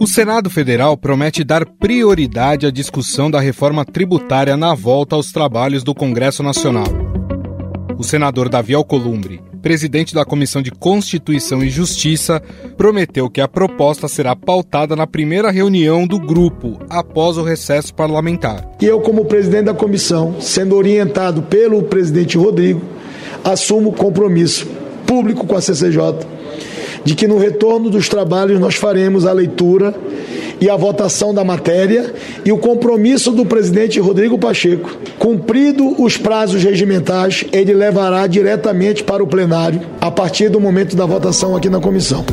O Senado Federal promete dar prioridade à discussão da reforma tributária na volta aos trabalhos do Congresso Nacional. O senador Davi Alcolumbre, presidente da Comissão de Constituição e Justiça, prometeu que a proposta será pautada na primeira reunião do grupo após o recesso parlamentar. E eu, como presidente da comissão, sendo orientado pelo presidente Rodrigo, assumo compromisso público com a CCJ de que no retorno dos trabalhos nós faremos a leitura e a votação da matéria e o compromisso do presidente Rodrigo Pacheco. Cumprido os prazos regimentais, ele levará diretamente para o plenário a partir do momento da votação aqui na comissão.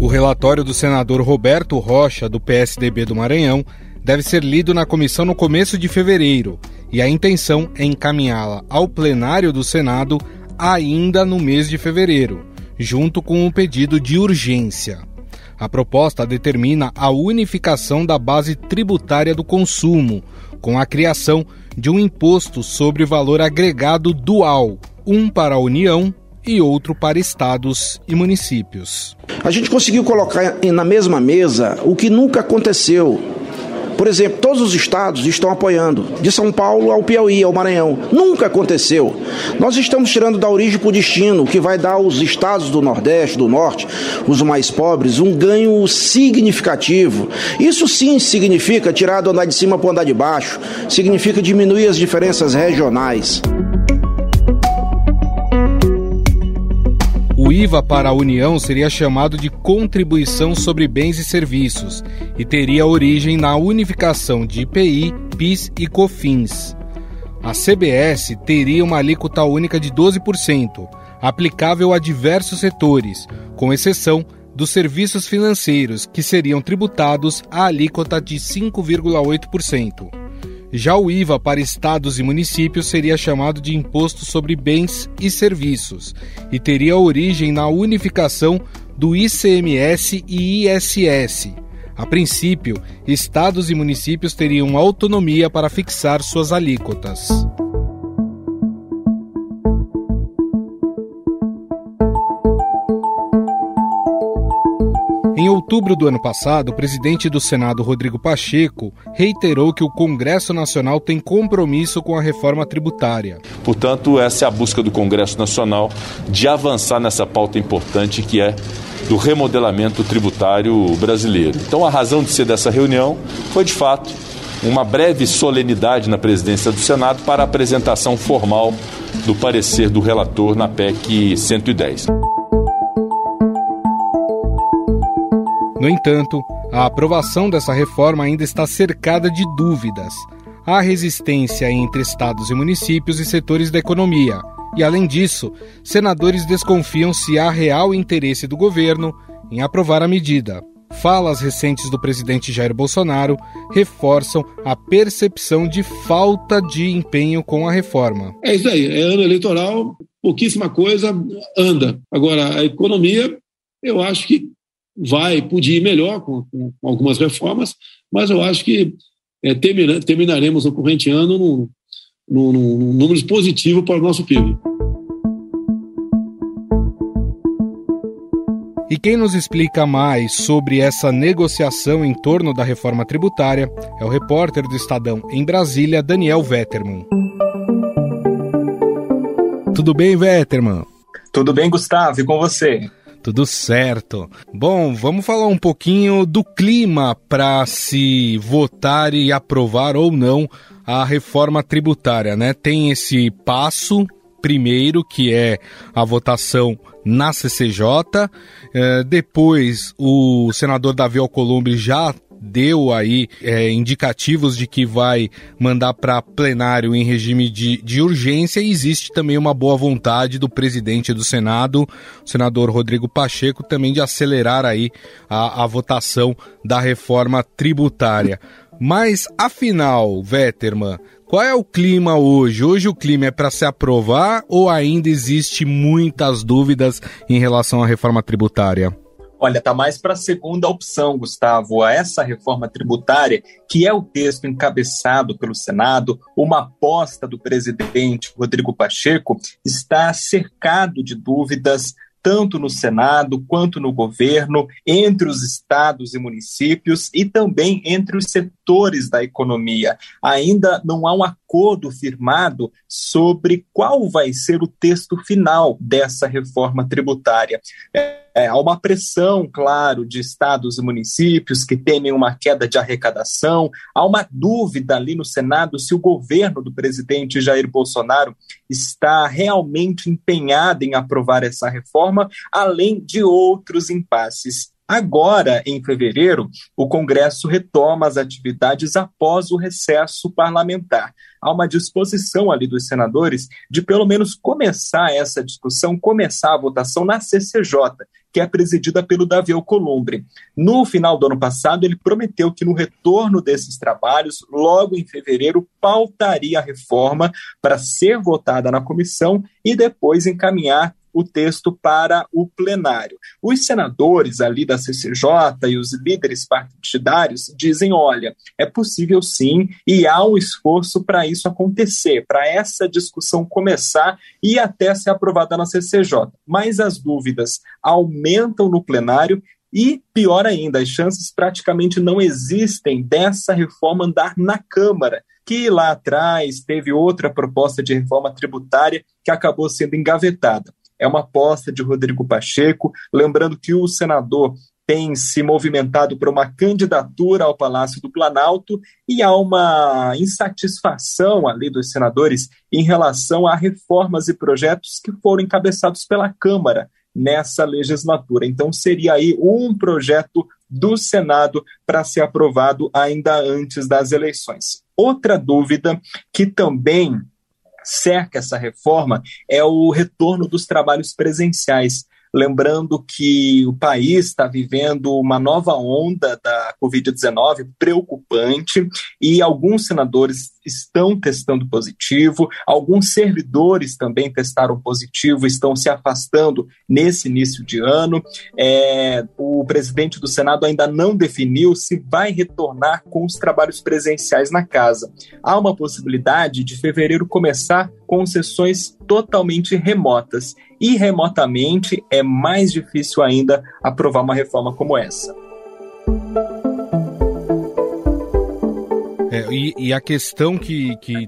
O relatório do senador Roberto Rocha, do PSDB do Maranhão, deve ser lido na comissão no começo de fevereiro e a intenção é encaminhá-la ao plenário do Senado ainda no mês de fevereiro, junto com um pedido de urgência. A proposta determina a unificação da base tributária do consumo, com a criação de um imposto sobre valor agregado dual, um para a União e outro para estados e municípios. A gente conseguiu colocar na mesma mesa o que nunca aconteceu por exemplo, todos os estados estão apoiando, de São Paulo ao Piauí, ao Maranhão. Nunca aconteceu. Nós estamos tirando da origem para o destino, que vai dar aos estados do Nordeste, do Norte, os mais pobres, um ganho significativo. Isso sim significa tirar do andar de cima para o andar de baixo, significa diminuir as diferenças regionais. O IVA para a União seria chamado de Contribuição sobre Bens e Serviços e teria origem na unificação de IPI, PIS e COFINS. A CBS teria uma alíquota única de 12%, aplicável a diversos setores, com exceção dos serviços financeiros, que seriam tributados à alíquota de 5,8%. Já o IVA para estados e municípios seria chamado de Imposto sobre Bens e Serviços e teria origem na unificação do ICMS e ISS. A princípio, estados e municípios teriam autonomia para fixar suas alíquotas. Outubro do ano passado, o presidente do Senado, Rodrigo Pacheco, reiterou que o Congresso Nacional tem compromisso com a reforma tributária. Portanto, essa é a busca do Congresso Nacional de avançar nessa pauta importante que é do remodelamento tributário brasileiro. Então, a razão de ser dessa reunião foi, de fato, uma breve solenidade na presidência do Senado para a apresentação formal do parecer do relator na PEC 110. No entanto, a aprovação dessa reforma ainda está cercada de dúvidas. Há resistência entre estados e municípios e setores da economia. E, além disso, senadores desconfiam se há real interesse do governo em aprovar a medida. Falas recentes do presidente Jair Bolsonaro reforçam a percepção de falta de empenho com a reforma. É isso aí, é ano eleitoral, pouquíssima coisa anda. Agora, a economia, eu acho que vai, podia ir melhor com, com algumas reformas, mas eu acho que é, termina, terminaremos o corrente ano num, num, num número positivo para o nosso PIB. E quem nos explica mais sobre essa negociação em torno da reforma tributária é o repórter do Estadão em Brasília, Daniel Vetterman. Tudo bem, Vetterman? Tudo bem, Gustavo, e com você? Tudo certo. Bom, vamos falar um pouquinho do clima para se votar e aprovar ou não a reforma tributária, né? Tem esse passo primeiro, que é a votação na CCJ. É, depois, o senador Davi Alcolumbre já deu aí é, indicativos de que vai mandar para plenário em regime de, de urgência e existe também uma boa vontade do presidente do Senado, o senador Rodrigo Pacheco, também de acelerar aí a, a votação da reforma tributária. Mas, afinal, Vetterman, qual é o clima hoje? Hoje o clima é para se aprovar ou ainda existe muitas dúvidas em relação à reforma tributária? Olha, está mais para a segunda opção, Gustavo, a essa reforma tributária, que é o texto encabeçado pelo Senado, uma aposta do presidente Rodrigo Pacheco, está cercado de dúvidas tanto no Senado quanto no governo, entre os estados e municípios e também entre os setores da economia. Ainda não há um acordo firmado sobre qual vai ser o texto final dessa reforma tributária. É, há uma pressão, claro, de estados e municípios que temem uma queda de arrecadação, há uma dúvida ali no Senado se o governo do presidente Jair Bolsonaro está realmente empenhado em aprovar essa reforma, além de outros impasses. Agora, em fevereiro, o Congresso retoma as atividades após o recesso parlamentar. Há uma disposição ali dos senadores de pelo menos começar essa discussão, começar a votação na CCJ, que é presidida pelo Davi Alcolumbre. No final do ano passado, ele prometeu que no retorno desses trabalhos, logo em fevereiro, pautaria a reforma para ser votada na comissão e depois encaminhar o texto para o plenário. Os senadores ali da CCJ e os líderes partidários dizem: olha, é possível sim, e há um esforço para isso acontecer, para essa discussão começar e até ser aprovada na CCJ. Mas as dúvidas aumentam no plenário e, pior ainda, as chances praticamente não existem dessa reforma andar na Câmara, que lá atrás teve outra proposta de reforma tributária que acabou sendo engavetada é uma aposta de Rodrigo Pacheco. Lembrando que o senador tem se movimentado para uma candidatura ao Palácio do Planalto e há uma insatisfação ali dos senadores em relação a reformas e projetos que foram encabeçados pela Câmara nessa legislatura. Então, seria aí um projeto do Senado para ser aprovado ainda antes das eleições. Outra dúvida que também cerca essa reforma é o retorno dos trabalhos presenciais. Lembrando que o país está vivendo uma nova onda da Covid-19 preocupante e alguns senadores estão testando positivo, alguns servidores também testaram positivo, estão se afastando nesse início de ano. É, o presidente do Senado ainda não definiu se vai retornar com os trabalhos presenciais na casa. Há uma possibilidade de fevereiro começar com sessões totalmente remotas. E remotamente é mais difícil ainda aprovar uma reforma como essa. É, e, e, a questão que, que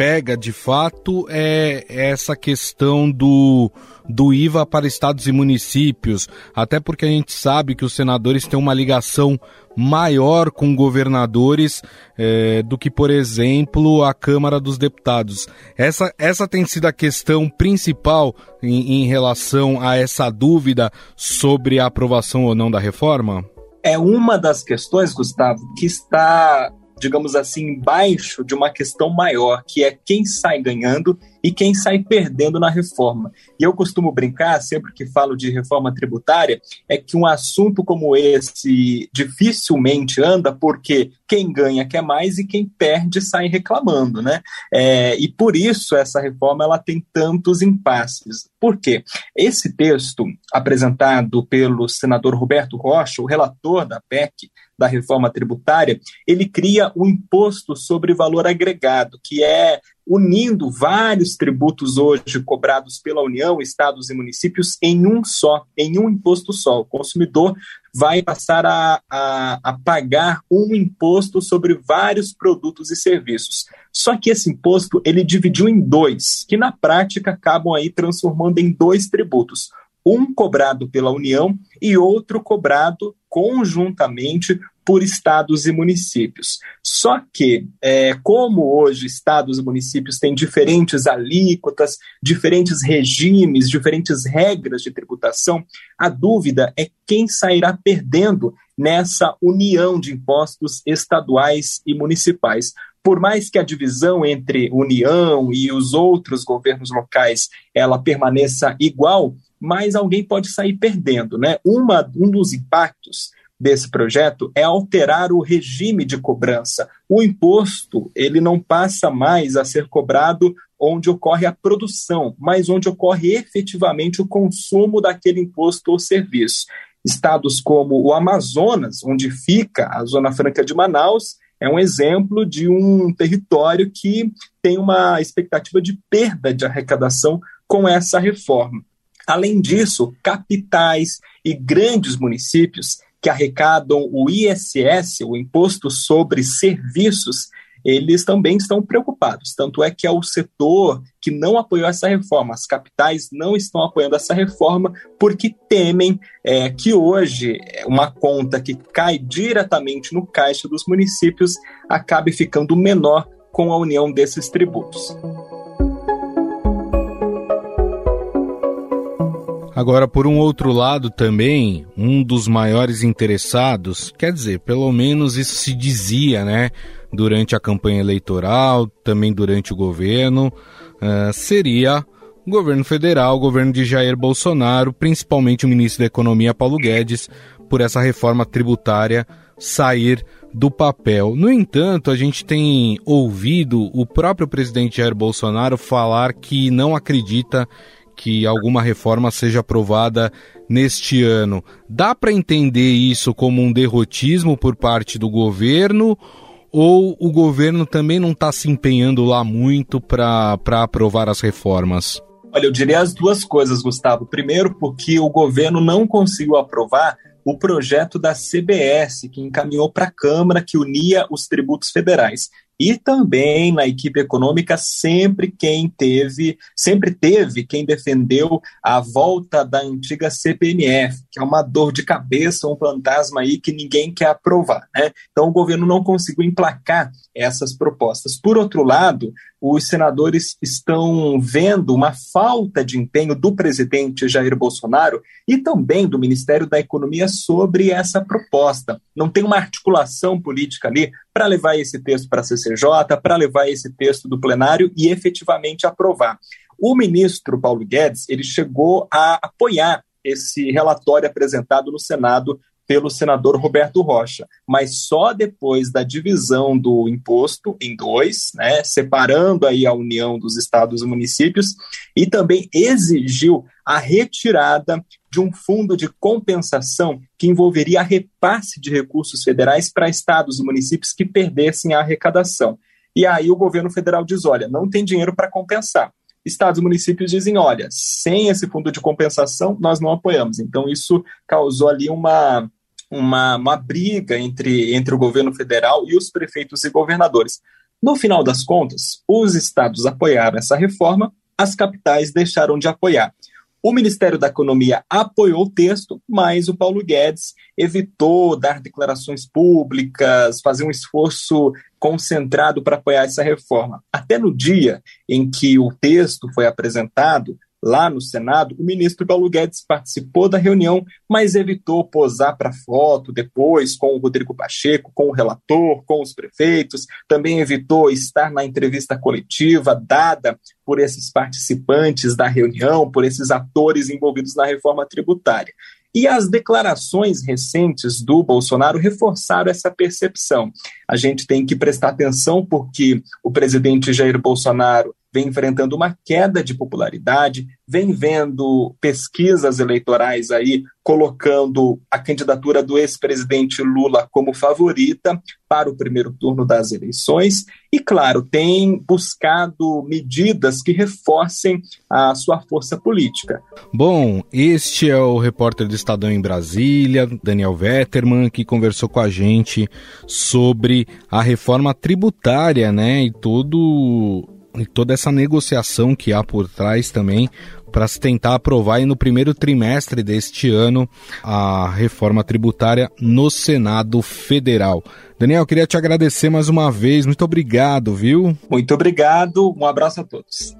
pega de fato é essa questão do, do IVA para estados e municípios, até porque a gente sabe que os senadores têm uma ligação maior com governadores é, do que, por exemplo, a Câmara dos Deputados. Essa, essa tem sido a questão principal em, em relação a essa dúvida sobre a aprovação ou não da reforma? É uma das questões, Gustavo, que está digamos assim, embaixo de uma questão maior, que é quem sai ganhando e quem sai perdendo na reforma. E eu costumo brincar, sempre que falo de reforma tributária, é que um assunto como esse dificilmente anda porque quem ganha quer mais e quem perde sai reclamando, né? É, e por isso essa reforma ela tem tantos impasses. Por quê? Esse texto apresentado pelo senador Roberto Rocha, o relator da PEC, da reforma tributária, ele cria o um imposto sobre valor agregado, que é unindo vários tributos hoje cobrados pela União, estados e municípios em um só, em um imposto só. O consumidor vai passar a, a, a, pagar um imposto sobre vários produtos e serviços. Só que esse imposto ele dividiu em dois, que na prática acabam aí transformando em dois tributos um cobrado pela União e outro cobrado conjuntamente por estados e municípios. Só que, é, como hoje estados e municípios têm diferentes alíquotas, diferentes regimes, diferentes regras de tributação, a dúvida é quem sairá perdendo nessa união de impostos estaduais e municipais. Por mais que a divisão entre União e os outros governos locais ela permaneça igual, mas alguém pode sair perdendo. Né? Uma, um dos impactos desse projeto é alterar o regime de cobrança. O imposto ele não passa mais a ser cobrado onde ocorre a produção, mas onde ocorre efetivamente o consumo daquele imposto ou serviço. Estados como o Amazonas, onde fica a Zona Franca de Manaus, é um exemplo de um território que tem uma expectativa de perda de arrecadação com essa reforma. Além disso, capitais e grandes municípios que arrecadam o ISS, o Imposto sobre Serviços, eles também estão preocupados. Tanto é que é o setor que não apoiou essa reforma. As capitais não estão apoiando essa reforma porque temem é, que hoje uma conta que cai diretamente no caixa dos municípios acabe ficando menor com a união desses tributos. Agora, por um outro lado também, um dos maiores interessados, quer dizer, pelo menos isso se dizia, né, durante a campanha eleitoral, também durante o governo, uh, seria o governo federal, o governo de Jair Bolsonaro, principalmente o ministro da Economia, Paulo Guedes, por essa reforma tributária sair do papel. No entanto, a gente tem ouvido o próprio presidente Jair Bolsonaro falar que não acredita que alguma reforma seja aprovada neste ano. Dá para entender isso como um derrotismo por parte do governo? Ou o governo também não está se empenhando lá muito para aprovar as reformas? Olha, eu diria as duas coisas, Gustavo. Primeiro, porque o governo não conseguiu aprovar o projeto da CBS, que encaminhou para a Câmara, que unia os tributos federais e também na equipe econômica sempre quem teve, sempre teve quem defendeu a volta da antiga CPMF, que é uma dor de cabeça, um fantasma aí que ninguém quer aprovar, né? Então o governo não conseguiu emplacar essas propostas. Por outro lado, os senadores estão vendo uma falta de empenho do presidente Jair Bolsonaro e também do Ministério da Economia sobre essa proposta. Não tem uma articulação política ali para levar esse texto para a CCJ, para levar esse texto do plenário e efetivamente aprovar. O ministro Paulo Guedes ele chegou a apoiar esse relatório apresentado no Senado pelo senador Roberto Rocha, mas só depois da divisão do imposto em dois, né, separando aí a união dos estados e municípios, e também exigiu a retirada de um fundo de compensação que envolveria repasse de recursos federais para estados e municípios que perdessem a arrecadação. E aí o governo federal diz: olha, não tem dinheiro para compensar estados e municípios dizem: olha, sem esse fundo de compensação, nós não apoiamos. Então, isso causou ali uma, uma, uma briga entre, entre o governo federal e os prefeitos e governadores. No final das contas, os estados apoiaram essa reforma, as capitais deixaram de apoiar. O Ministério da Economia apoiou o texto, mas o Paulo Guedes evitou dar declarações públicas, fazer um esforço concentrado para apoiar essa reforma. Até no dia em que o texto foi apresentado, Lá no Senado, o ministro Paulo Guedes participou da reunião, mas evitou posar para foto depois com o Rodrigo Pacheco, com o relator, com os prefeitos. Também evitou estar na entrevista coletiva dada por esses participantes da reunião, por esses atores envolvidos na reforma tributária. E as declarações recentes do Bolsonaro reforçaram essa percepção. A gente tem que prestar atenção porque o presidente Jair Bolsonaro vem enfrentando uma queda de popularidade, vem vendo pesquisas eleitorais aí colocando a candidatura do ex-presidente Lula como favorita para o primeiro turno das eleições e, claro, tem buscado medidas que reforcem a sua força política. Bom, este é o repórter do Estadão em Brasília, Daniel Vetterman, que conversou com a gente sobre a reforma tributária, né, e todo e toda essa negociação que há por trás também para se tentar aprovar no primeiro trimestre deste ano a reforma tributária no Senado Federal. Daniel, queria te agradecer mais uma vez. Muito obrigado, viu? Muito obrigado. Um abraço a todos.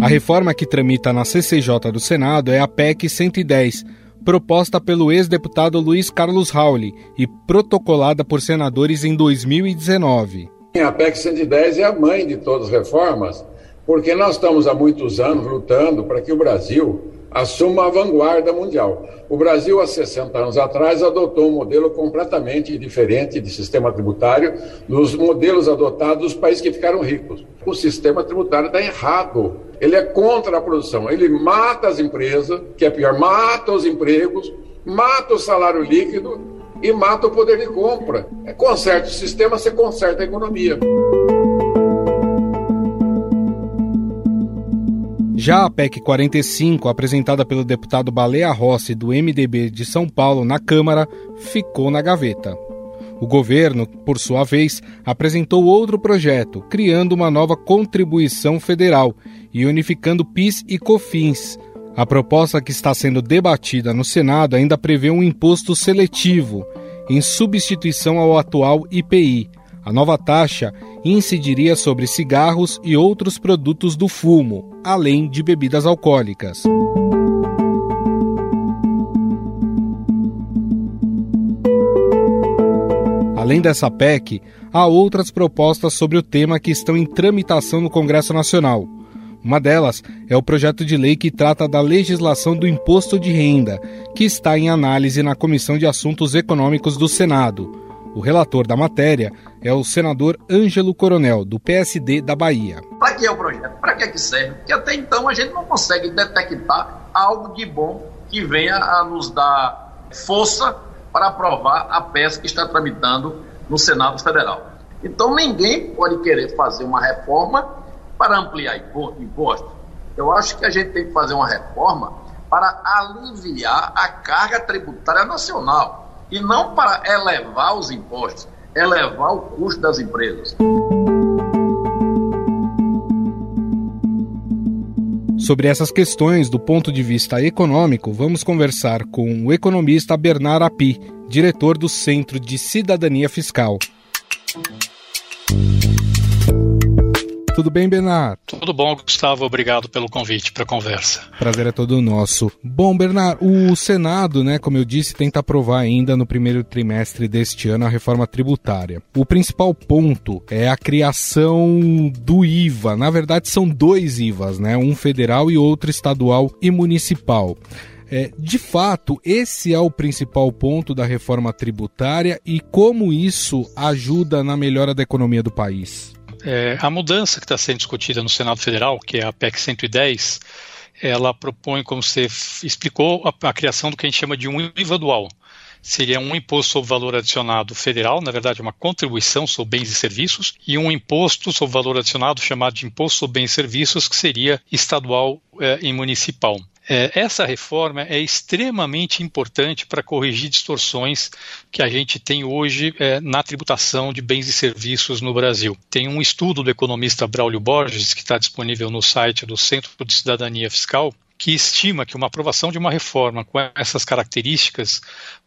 A reforma que tramita na CCJ do Senado é a PEC 110 proposta pelo ex-deputado Luiz Carlos Rauli e protocolada por senadores em 2019. A PEC 110 é a mãe de todas as reformas, porque nós estamos há muitos anos lutando para que o Brasil assuma a vanguarda mundial. O Brasil, há 60 anos atrás, adotou um modelo completamente diferente de sistema tributário dos modelos adotados dos países que ficaram ricos. O sistema tributário está errado. Ele é contra a produção. Ele mata as empresas, que é pior, mata os empregos, mata o salário líquido e mata o poder de compra. É, conserta o sistema, você conserta a economia. Já a PEC 45, apresentada pelo deputado Baleia Rossi do MDB de São Paulo na Câmara, ficou na gaveta. O governo, por sua vez, apresentou outro projeto, criando uma nova contribuição federal e unificando PIS e COFINS. A proposta que está sendo debatida no Senado ainda prevê um imposto seletivo, em substituição ao atual IPI. A nova taxa incidiria sobre cigarros e outros produtos do fumo, além de bebidas alcoólicas. Além dessa PEC, há outras propostas sobre o tema que estão em tramitação no Congresso Nacional. Uma delas é o projeto de lei que trata da legislação do imposto de renda, que está em análise na Comissão de Assuntos Econômicos do Senado. O relator da matéria é o senador Ângelo Coronel, do PSD da Bahia. Para que é o projeto? Para que, é que serve? Porque até então a gente não consegue detectar algo de bom que venha a nos dar força para aprovar a peça que está tramitando no Senado Federal. Então ninguém pode querer fazer uma reforma para ampliar imposto. Eu acho que a gente tem que fazer uma reforma para aliviar a carga tributária nacional e não para elevar os impostos, elevar o custo das empresas. Sobre essas questões do ponto de vista econômico, vamos conversar com o economista Bernard Api, diretor do Centro de Cidadania Fiscal. Tudo bem, Bernard? Tudo bom, Gustavo. Obrigado pelo convite para a conversa. Prazer é todo nosso. Bom, Bernard, o Senado, né, como eu disse, tenta aprovar ainda no primeiro trimestre deste ano a reforma tributária. O principal ponto é a criação do IVA. Na verdade, são dois IVAs, né? Um federal e outro estadual e municipal. É, de fato, esse é o principal ponto da reforma tributária e como isso ajuda na melhora da economia do país. É, a mudança que está sendo discutida no Senado Federal, que é a PEC 110, ela propõe, como você explicou, a, a criação do que a gente chama de um IVA dual. Seria um imposto sobre valor adicionado federal, na verdade, uma contribuição sobre bens e serviços, e um imposto sobre valor adicionado chamado de imposto sobre bens e serviços, que seria estadual é, e municipal. É, essa reforma é extremamente importante para corrigir distorções que a gente tem hoje é, na tributação de bens e serviços no Brasil. Tem um estudo do economista Braulio Borges, que está disponível no site do Centro de Cidadania Fiscal, que estima que uma aprovação de uma reforma com essas características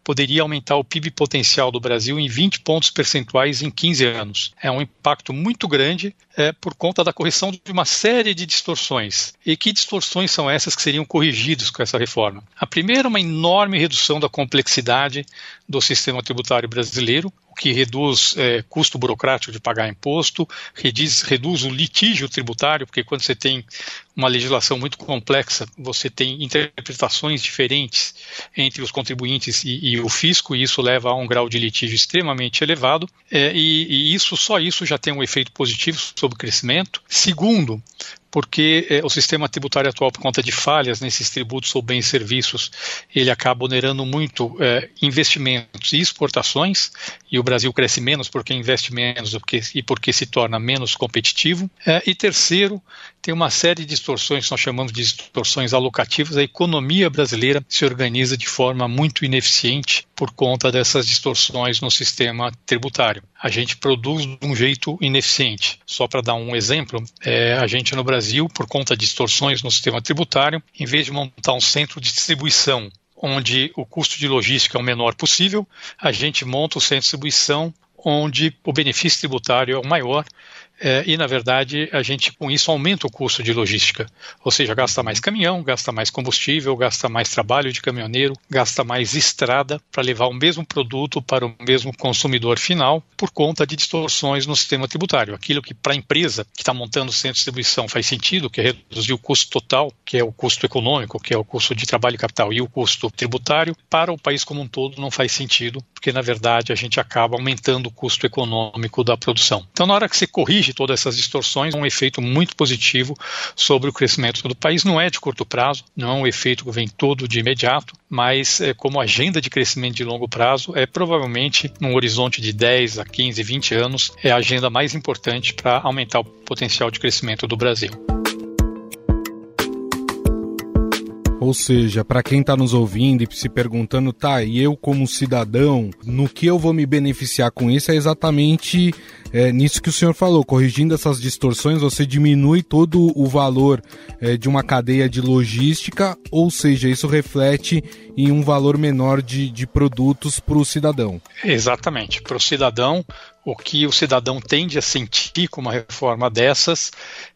poderia aumentar o PIB potencial do Brasil em 20 pontos percentuais em 15 anos. É um impacto muito grande é, por conta da correção de uma série de distorções. E que distorções são essas que seriam corrigidas com essa reforma? A primeira, uma enorme redução da complexidade do sistema tributário brasileiro, que reduz é, custo burocrático de pagar imposto, reduz, reduz o litígio tributário, porque quando você tem uma legislação muito complexa, você tem interpretações diferentes entre os contribuintes e, e o fisco, e isso leva a um grau de litígio extremamente elevado, é, e, e, isso só isso já tem um efeito positivo sobre o crescimento. Segundo, porque é, o sistema tributário atual, por conta de falhas nesses tributos ou bens e serviços, ele acaba onerando muito é, investimentos e exportações, e o Brasil cresce menos porque investe menos e porque se torna menos competitivo. É, e terceiro, tem uma série de distorções, que nós chamamos de distorções alocativas. A economia brasileira se organiza de forma muito ineficiente por conta dessas distorções no sistema tributário. A gente produz de um jeito ineficiente. Só para dar um exemplo, é, a gente no Brasil por conta de distorções no sistema tributário, em vez de montar um centro de distribuição onde o custo de logística é o menor possível, a gente monta o centro de distribuição onde o benefício tributário é o maior é, e, na verdade, a gente com isso aumenta o custo de logística. Ou seja, gasta mais caminhão, gasta mais combustível, gasta mais trabalho de caminhoneiro, gasta mais estrada para levar o mesmo produto para o mesmo consumidor final por conta de distorções no sistema tributário. Aquilo que para a empresa que está montando o centro de distribuição faz sentido, que é reduzir o custo total, que é o custo econômico, que é o custo de trabalho e capital e o custo tributário, para o país como um todo não faz sentido, porque na verdade a gente acaba aumentando o custo econômico da produção. Então, na hora que você corrige corrige todas essas distorções, um efeito muito positivo sobre o crescimento do país. Não é de curto prazo, não é um efeito que vem todo de imediato, mas é, como agenda de crescimento de longo prazo, é provavelmente num horizonte de 10 a 15, 20 anos, é a agenda mais importante para aumentar o potencial de crescimento do Brasil. Ou seja, para quem está nos ouvindo e se perguntando, tá, e eu como cidadão, no que eu vou me beneficiar com isso é exatamente é, nisso que o senhor falou. Corrigindo essas distorções, você diminui todo o valor é, de uma cadeia de logística, ou seja, isso reflete em um valor menor de, de produtos para o cidadão. Exatamente. Para o cidadão, o que o cidadão tende a sentir com uma reforma dessas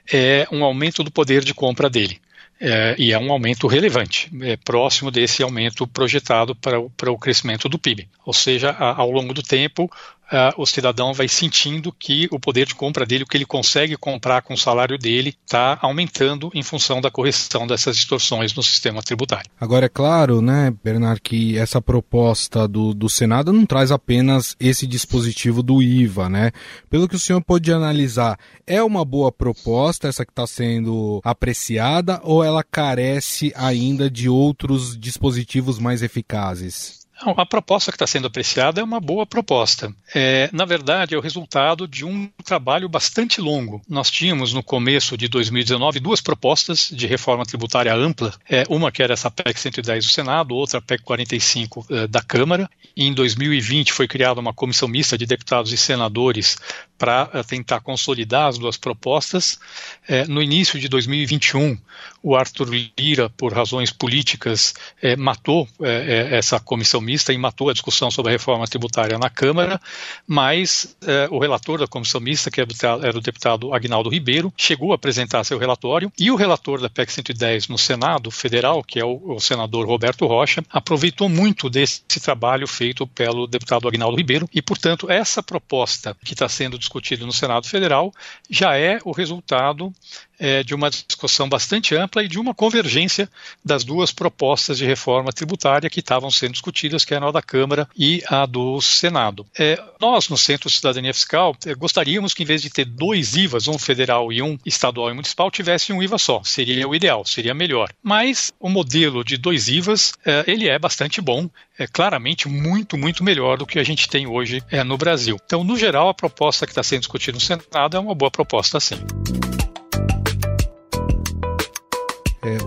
é um aumento do poder de compra dele. É, e é um aumento relevante, é próximo desse aumento projetado para o, para o crescimento do PIB. Ou seja, a, ao longo do tempo, uh, o cidadão vai sentindo que o poder de compra dele, o que ele consegue comprar com o salário dele, está aumentando em função da correção dessas distorções no sistema tributário. Agora, é claro, né, Bernard, que essa proposta do, do Senado não traz apenas esse dispositivo do IVA, né? Pelo que o senhor pode analisar, é uma boa proposta essa que está sendo apreciada ou ela carece ainda de outros dispositivos mais eficazes? A proposta que está sendo apreciada é uma boa proposta. É, na verdade, é o resultado de um trabalho bastante longo. Nós tínhamos no começo de 2019 duas propostas de reforma tributária ampla. É, uma que era essa PEC 110 do Senado, outra PEC 45 é, da Câmara. Em 2020 foi criada uma comissão mista de deputados e senadores para é, tentar consolidar as duas propostas. É, no início de 2021, o Arthur Lira, por razões políticas, é, matou essa comissão mista e matou a discussão sobre a reforma tributária na Câmara, mas eh, o relator da comissão mista, que era o deputado Agnaldo Ribeiro, chegou a apresentar seu relatório e o relator da PEC 110 no Senado Federal, que é o, o senador Roberto Rocha, aproveitou muito desse trabalho feito pelo deputado Agnaldo Ribeiro e, portanto, essa proposta que está sendo discutida no Senado Federal já é o resultado é, de uma discussão bastante ampla e de uma convergência das duas propostas de reforma tributária que estavam sendo discutidas, que é a da Câmara e a do Senado. É, nós, no Centro de Cidadania Fiscal, é, gostaríamos que, em vez de ter dois IVAs, um federal e um estadual e municipal, tivesse um IVA só. Seria o ideal, seria melhor. Mas o modelo de dois IVAs, é, ele é bastante bom, é claramente muito, muito melhor do que a gente tem hoje é, no Brasil. Então, no geral, a proposta que está sendo discutida no Senado é uma boa proposta, sim.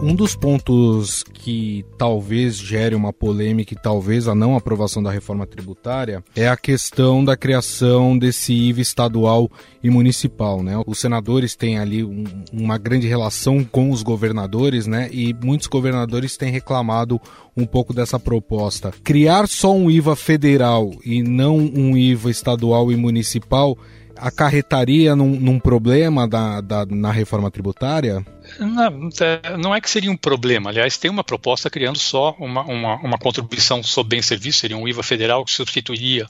Um dos pontos que talvez gere uma polêmica e talvez a não aprovação da reforma tributária é a questão da criação desse IVA estadual e municipal, né? Os senadores têm ali um, uma grande relação com os governadores, né? E muitos governadores têm reclamado um pouco dessa proposta. Criar só um IVA federal e não um IVA estadual e municipal acarretaria num, num problema da, da, na reforma tributária? Não, é, não é que seria um problema. Aliás, tem uma proposta criando só uma, uma, uma contribuição sobre bem serviço, seria um IVA federal que substituiria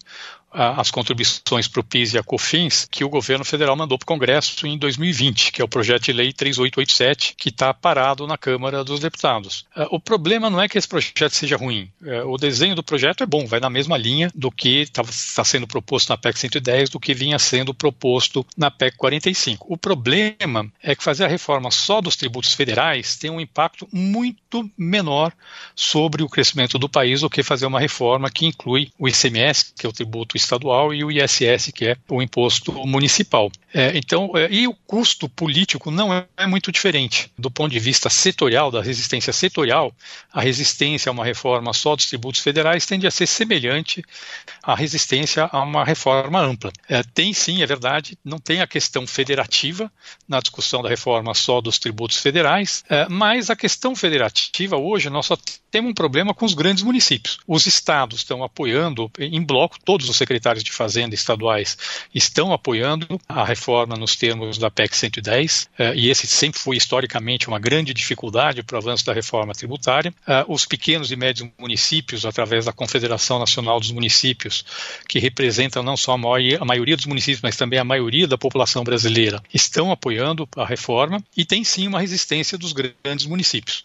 as contribuições para o PIS e a COFINS que o governo federal mandou para o Congresso em 2020, que é o projeto de lei 3887, que está parado na Câmara dos Deputados. Ah, o problema não é que esse projeto seja ruim. É, o desenho do projeto é bom, vai na mesma linha do que está tá sendo proposto na PEC 110, do que vinha sendo proposto na PEC 45. O problema é que fazer a reforma só dos tributos federais tem um impacto muito menor sobre o crescimento do país do que fazer uma reforma que inclui o ICMS, que é o tributo estadual, e o ISS, que é o imposto municipal. É, então, é, e o custo político não é, é, muito diferente. Do ponto de vista setorial, da resistência setorial, a resistência a uma reforma só dos tributos federais tende a ser semelhante à resistência a uma reforma ampla. É, tem sim, é verdade, não tem a questão federativa na discussão da reforma só dos tributos federais, é, mas a questão federativa hoje nós só temos um problema com os grandes municípios. Os estados estão apoiando em bloco, todos os secretários de fazenda estaduais estão apoiando a reforma nos termos da PEC 110, eh, e esse sempre foi historicamente uma grande dificuldade para o avanço da reforma tributária. Eh, os pequenos e médios municípios, através da Confederação Nacional dos Municípios, que representam não só a maioria dos municípios, mas também a maioria da população brasileira, estão apoiando a reforma e tem sim uma resistência dos grandes municípios.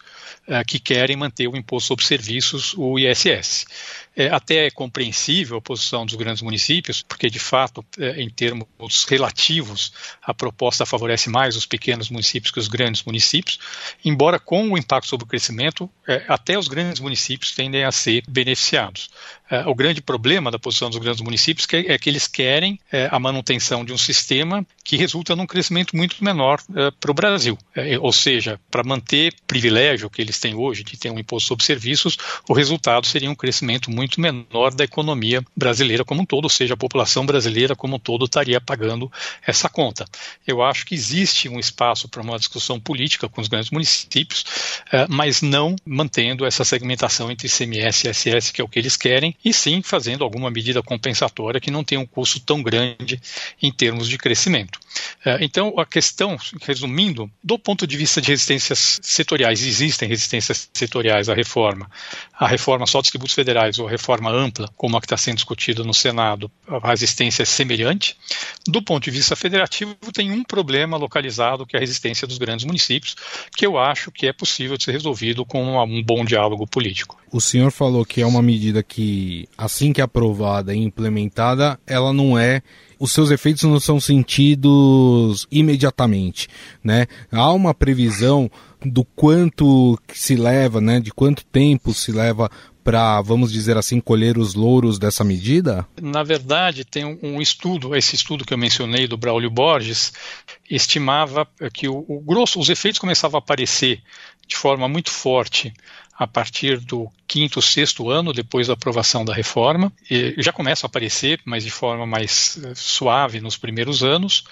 Eh, que querem manter o imposto sobre serviços, o ISS. É, até é compreensível a posição dos grandes municípios, porque de fato, é, em termos relativos, a proposta favorece mais os pequenos municípios que os grandes municípios, embora com o impacto sobre o crescimento, é, até os grandes municípios tendem a ser beneficiados. É, o grande problema da posição dos grandes municípios é que eles querem é, a manutenção de um sistema que resulta num crescimento muito menor é, para o Brasil. É, ou seja, para manter o privilégio que eles têm hoje de ter um imposto sobre serviços, o resultado seria um crescimento muito menor da economia brasileira como um todo, ou seja, a população brasileira como um todo estaria pagando essa conta. Eu acho que existe um espaço para uma discussão política com os grandes municípios, é, mas não mantendo essa segmentação entre ICMS e ISS, que é o que eles querem, e sim fazendo alguma medida compensatória que não tenha um custo tão grande em termos de crescimento. É, então, a questão, resumindo, do ponto de vista de resistências setoriais, existem resistências setoriais à reforma. A reforma só dos tributos federais ou a reforma ampla, como a que está sendo discutida no Senado, a resistência é semelhante. Do ponto de vista federativo, tem um problema localizado, que é a resistência dos grandes municípios, que eu acho que é possível de ser resolvido com um bom diálogo político. O senhor falou que é uma medida que, assim que aprovada e implementada, ela não é os seus efeitos não são sentidos imediatamente, né? Há uma previsão do quanto se leva, né? De quanto tempo se leva para, vamos dizer assim, colher os louros dessa medida? Na verdade, tem um, estudo, esse estudo que eu mencionei do Braulio Borges, estimava que o, o grosso, os efeitos começavam a aparecer de forma muito forte a partir do quinto, sexto ano depois da aprovação da reforma. E já começam a aparecer, mas de forma mais eh, suave nos primeiros anos,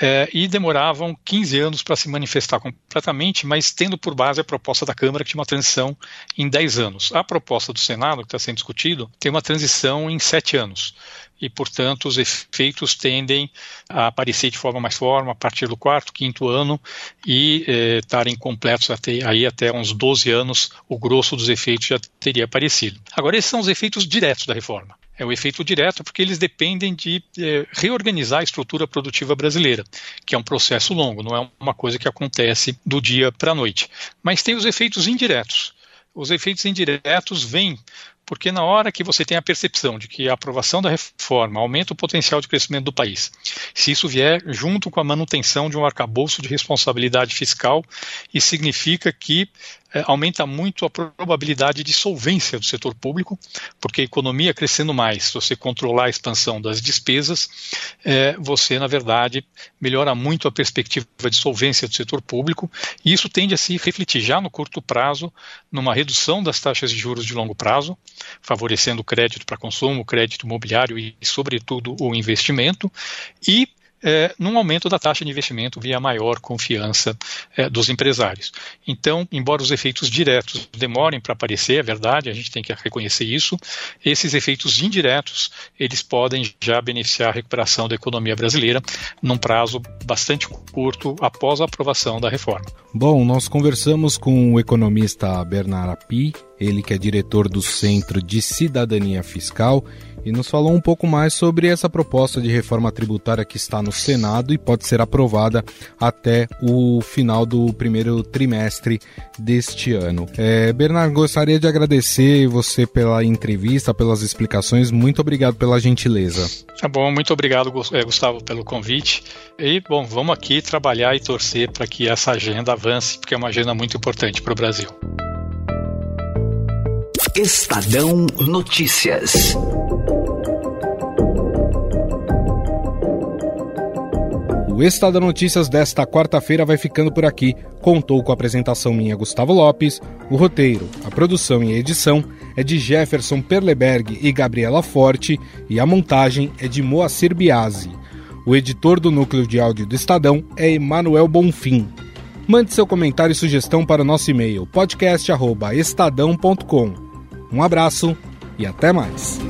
é, e demoravam 15 anos para se manifestar completamente, mas tendo por base a proposta da Câmara, que tinha uma transição em 10 anos. A proposta do Senado, que está sendo discutido, tem uma transição em 7 anos e, portanto, os efeitos tendem a aparecer de forma mais forma a partir do quarto, quinto ano e eh, estarem completos até, aí até uns 12 anos, o grosso dos efeitos já teria aparecido. Agora, esses são os efeitos diretos da reforma. É o efeito direto porque eles dependem de eh, reorganizar a estrutura produtiva brasileira, que é um processo longo, não é uma coisa que acontece do dia para a noite. Mas tem os efeitos indiretos. Os efeitos indiretos vêm porque na hora que você tem a percepção de que a aprovação da reforma aumenta o potencial de crescimento do país, se isso vier junto com a manutenção de um arcabouço de responsabilidade fiscal, isso significa que é, aumenta muito a probabilidade de solvência do setor público, porque a economia crescendo mais, se você controlar a expansão das despesas, é, você, na verdade, melhora muito a perspectiva de solvência do setor público, e isso tende a se refletir já no curto prazo numa redução das taxas de juros de longo prazo, favorecendo o crédito para consumo, crédito imobiliário e, sobretudo, o investimento, e é, num aumento da taxa de investimento via maior confiança é, dos empresários. Então, embora os efeitos diretos demorem para aparecer, é verdade, a gente tem que reconhecer isso, esses efeitos indiretos, eles podem já beneficiar a recuperação da economia brasileira num prazo bastante curto após a aprovação da reforma. Bom, nós conversamos com o economista Bernard Api, ele que é diretor do Centro de Cidadania Fiscal e nos falou um pouco mais sobre essa proposta de reforma tributária que está no Senado e pode ser aprovada até o final do primeiro trimestre deste ano. É, Bernardo, gostaria de agradecer você pela entrevista, pelas explicações. Muito obrigado pela gentileza. Tá bom, muito obrigado, é, Gustavo, pelo convite. E, bom, vamos aqui trabalhar e torcer para que essa agenda avance, porque é uma agenda muito importante para o Brasil. Estadão Notícias. O Estadão Notícias desta quarta-feira vai ficando por aqui. Contou com a apresentação minha Gustavo Lopes, o roteiro, a produção e a edição é de Jefferson Perleberg e Gabriela Forte e a montagem é de Moacir Biasi. O editor do núcleo de áudio do Estadão é Emanuel Bonfim. Mande seu comentário e sugestão para o nosso e-mail podcast@estadão.com. Um abraço e até mais.